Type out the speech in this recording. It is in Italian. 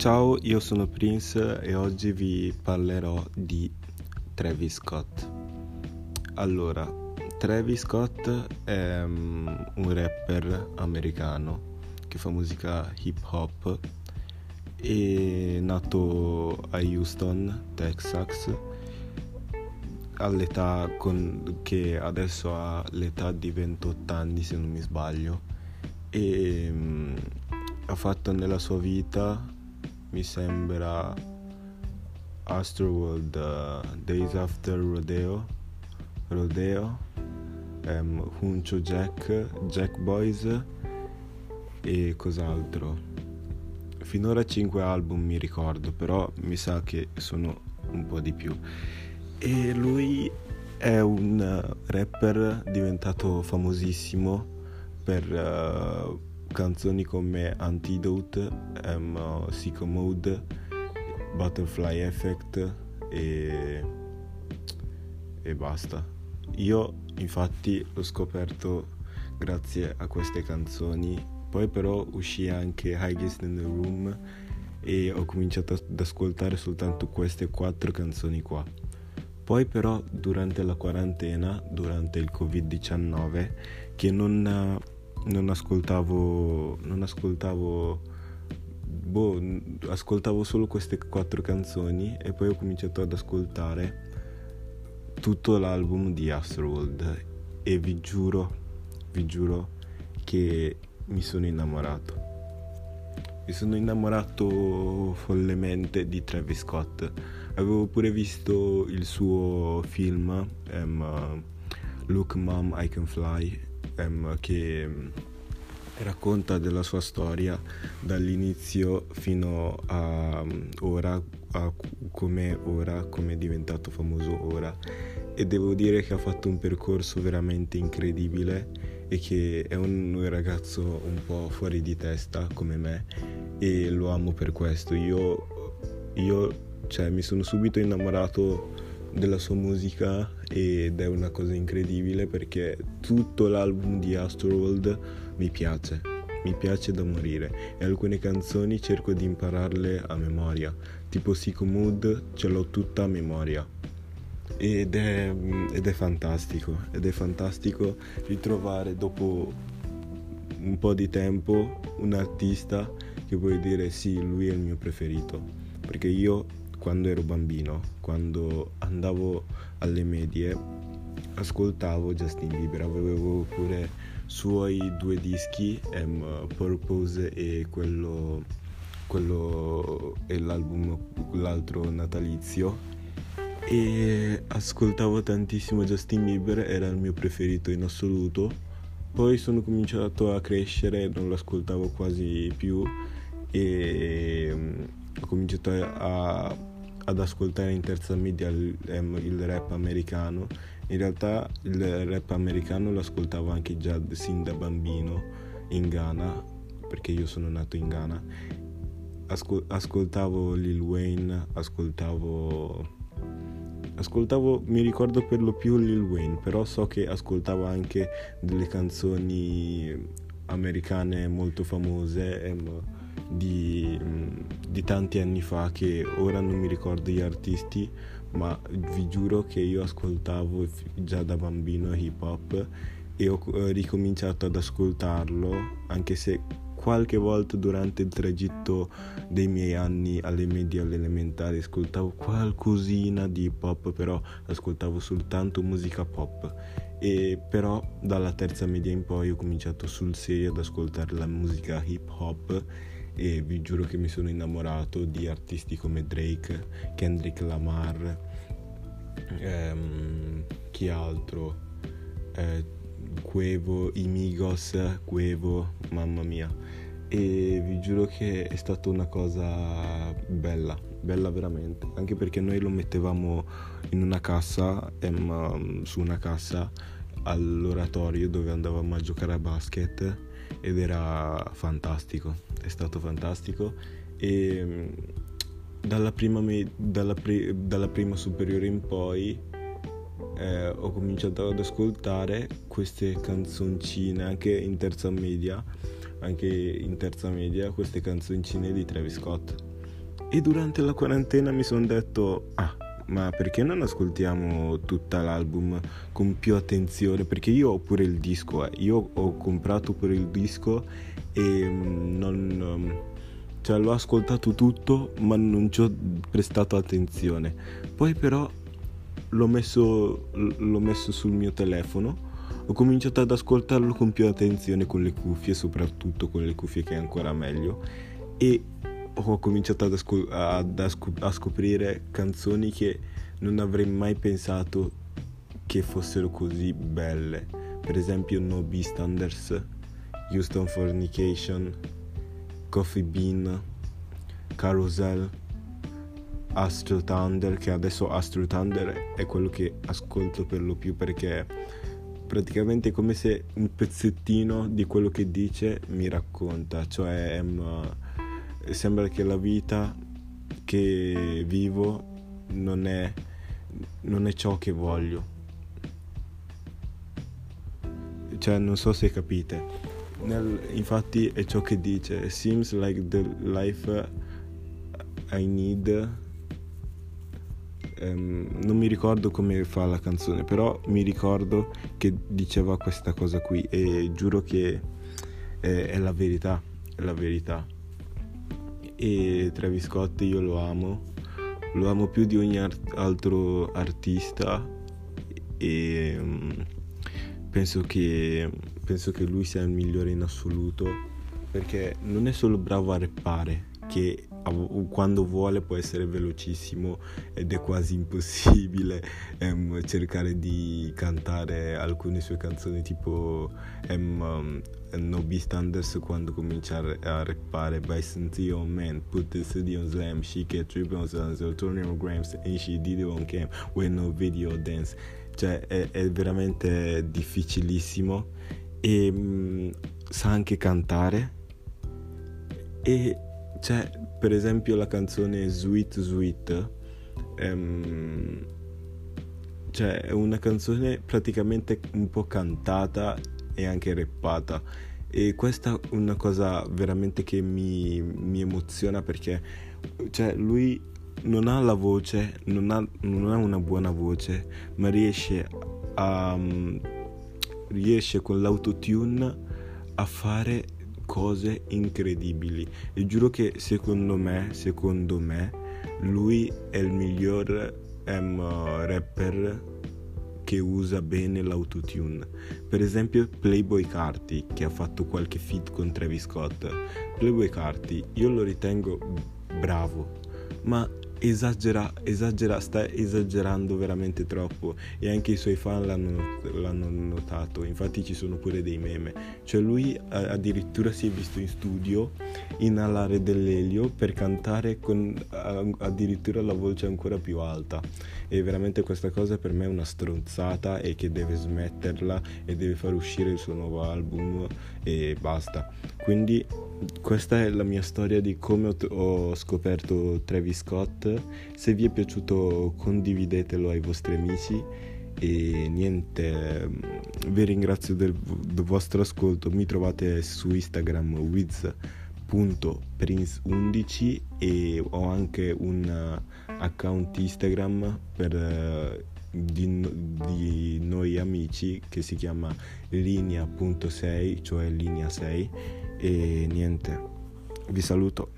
Ciao, io sono Prince e oggi vi parlerò di Travis Scott. Allora, Travis Scott è um, un rapper americano che fa musica hip hop è nato a Houston, Texas all'età con, che adesso ha l'età di 28 anni se non mi sbaglio e um, ha fatto nella sua vita mi sembra Astroworld uh, Days After Rodeo. Rodeo um, Huncho Jack Jack Boys e cos'altro. Finora 5 album mi ricordo però mi sa che sono un po' di più. E lui è un rapper diventato famosissimo per uh, canzoni come Antidote, um, Psycho Mode, Butterfly Effect e, e basta. Io infatti l'ho scoperto grazie a queste canzoni, poi però uscì anche Highest in the Room e ho cominciato ad ascoltare soltanto queste quattro canzoni qua. Poi però durante la quarantena, durante il Covid-19, che non, non ascoltavo, non ascoltavo, boh, ascoltavo solo queste quattro canzoni e poi ho cominciato ad ascoltare tutto l'album di Astroworld e vi giuro, vi giuro che mi sono innamorato. Mi sono innamorato follemente di Travis Scott Avevo pure visto il suo film um, Look Mom I Can Fly um, che racconta della sua storia dall'inizio fino a ora, a come ora, come è diventato famoso ora e devo dire che ha fatto un percorso veramente incredibile e che è un ragazzo un po' fuori di testa come me e lo amo per questo. Io, io cioè mi sono subito innamorato della sua musica ed è una cosa incredibile perché tutto l'album di Astroworld mi piace, mi piace da morire e alcune canzoni cerco di impararle a memoria, tipo Psycho Mood ce l'ho tutta a memoria. Ed è, ed è fantastico, ed è fantastico ritrovare dopo un po' di tempo un artista che puoi dire sì, lui è il mio preferito, perché io quando ero bambino, quando andavo alle medie, ascoltavo Justin Bieber, avevo pure suoi due dischi, um, Purpose e quello, quello è l'album, l'altro natalizio e ascoltavo tantissimo Justin Bieber, era il mio preferito in assoluto. Poi sono cominciato a crescere, non lo ascoltavo quasi più e ho cominciato a ad ascoltare in terza media il, il, rap americano. In realtà il rap americano lo ascoltavo anche già sin da bambino in Ghana, perché io sono nato in Ghana. Ascol- ascoltavo Lil Wayne, ascoltavo ascoltavo, mi ricordo per lo più Lil Wayne, però so che ascoltavo anche delle canzoni americane molto famose. Em, di, di, tanti anni fa che ora non mi ricordo gli artisti ma vi giuro che io ascoltavo già da bambino hip hop e ho ricominciato ad ascoltarlo anche se qualche volta durante il tragitto dei miei anni alle medie e alle elementari ascoltavo qualcosina di hip hop però ascoltavo soltanto musica pop. E però dalla terza media in poi ho cominciato sul serio ad ascoltare la musica hip hop e vi giuro che mi sono innamorato di artisti come Drake, Kendrick Lamar, ehm, chi altro, eh, Quevo, i Migos, Quevo, mamma mia. E vi giuro che è stata una cosa bella, bella veramente, anche perché noi lo mettevamo in una cassa, su una cassa all'oratorio dove andavamo a giocare a basket ed era fantastico, è stato fantastico e dalla prima, dalla pre- dalla prima superiore in poi eh, ho cominciato ad ascoltare queste canzoncine anche in terza media, anche in terza media queste canzoncine di Travis Scott E durante la quarantena mi sono detto, ah, ma perché non ascoltiamo tutta l'album con più attenzione? Perché io ho pure il disco, eh. io ho comprato pure il disco e mm, non... Mm, cioè l'ho ascoltato tutto ma non ci ho prestato attenzione. Poi però l'ho messo, l'ho messo sul mio telefono, ho cominciato ad ascoltarlo con più attenzione con le cuffie, soprattutto con le cuffie che è ancora meglio. E ho cominciato ad ascol- ad asc- a scoprire canzoni che non avrei mai pensato che fossero così belle. Per esempio No Beastanders, Houston Fornication, Coffee Bean, Carousel, Astro Thunder, che adesso Astro Thunder è quello che ascolto per lo più perché praticamente è come se un pezzettino di quello che dice mi racconta, cioè um, sembra che la vita che vivo non è, non è ciò che voglio. Cioè, non so se capite. Nel, infatti è ciò che dice. Seems like the life I need. Um, non mi ricordo come fa la canzone, però mi ricordo che diceva questa cosa qui e giuro che è, è la verità. È la verità e Travis Scott io lo amo, lo amo più di ogni art- altro artista e um, penso, che, penso che lui sia il migliore in assoluto perché non è solo bravo a rappare che quando vuole può essere velocissimo ed è quasi impossibile um, cercare di cantare alcune sue canzoni tipo um, No Beastanders quando comincia a rappare Bison Theo Man put the city on slam she get trip on the turning grams and she did it on cam with no video dance. Cioè è, è veramente difficilissimo e um, sa anche cantare e c'è per esempio la canzone Sweet Sweet, ehm, cioè è una canzone praticamente un po' cantata e anche rappata. E questa è una cosa veramente che mi, mi emoziona perché cioè, lui non ha la voce, non ha, non ha una buona voce, ma riesce a riesce con l'autotune a fare cose incredibili e giuro che secondo me, secondo me, lui è il miglior um, rapper che usa bene l'autotune. Per esempio Playboy Carti che ha fatto qualche feat con Travis Scott. Playboy Carti io lo ritengo bravo, ma esagera, esagera, sta esagerando veramente troppo e anche i suoi fan l'hanno, l'hanno, notato, infatti ci sono pure dei meme, cioè lui addirittura si è visto in studio inalare dell'elio per cantare con addirittura la voce ancora più alta. E veramente questa cosa per me è una stronzata e che deve smetterla e deve far uscire il suo nuovo album e basta. Quindi questa è la mia storia di come ho, scoperto Travis Scott. Se vi è piaciuto condividetelo ai vostri amici e niente, vi ringrazio del, del vostro ascolto. Mi trovate su Instagram wiz.prince11 e ho anche un account Instagram per di, di, noi amici che si chiama linea.6 cioè linea 6 e niente, vi saluto.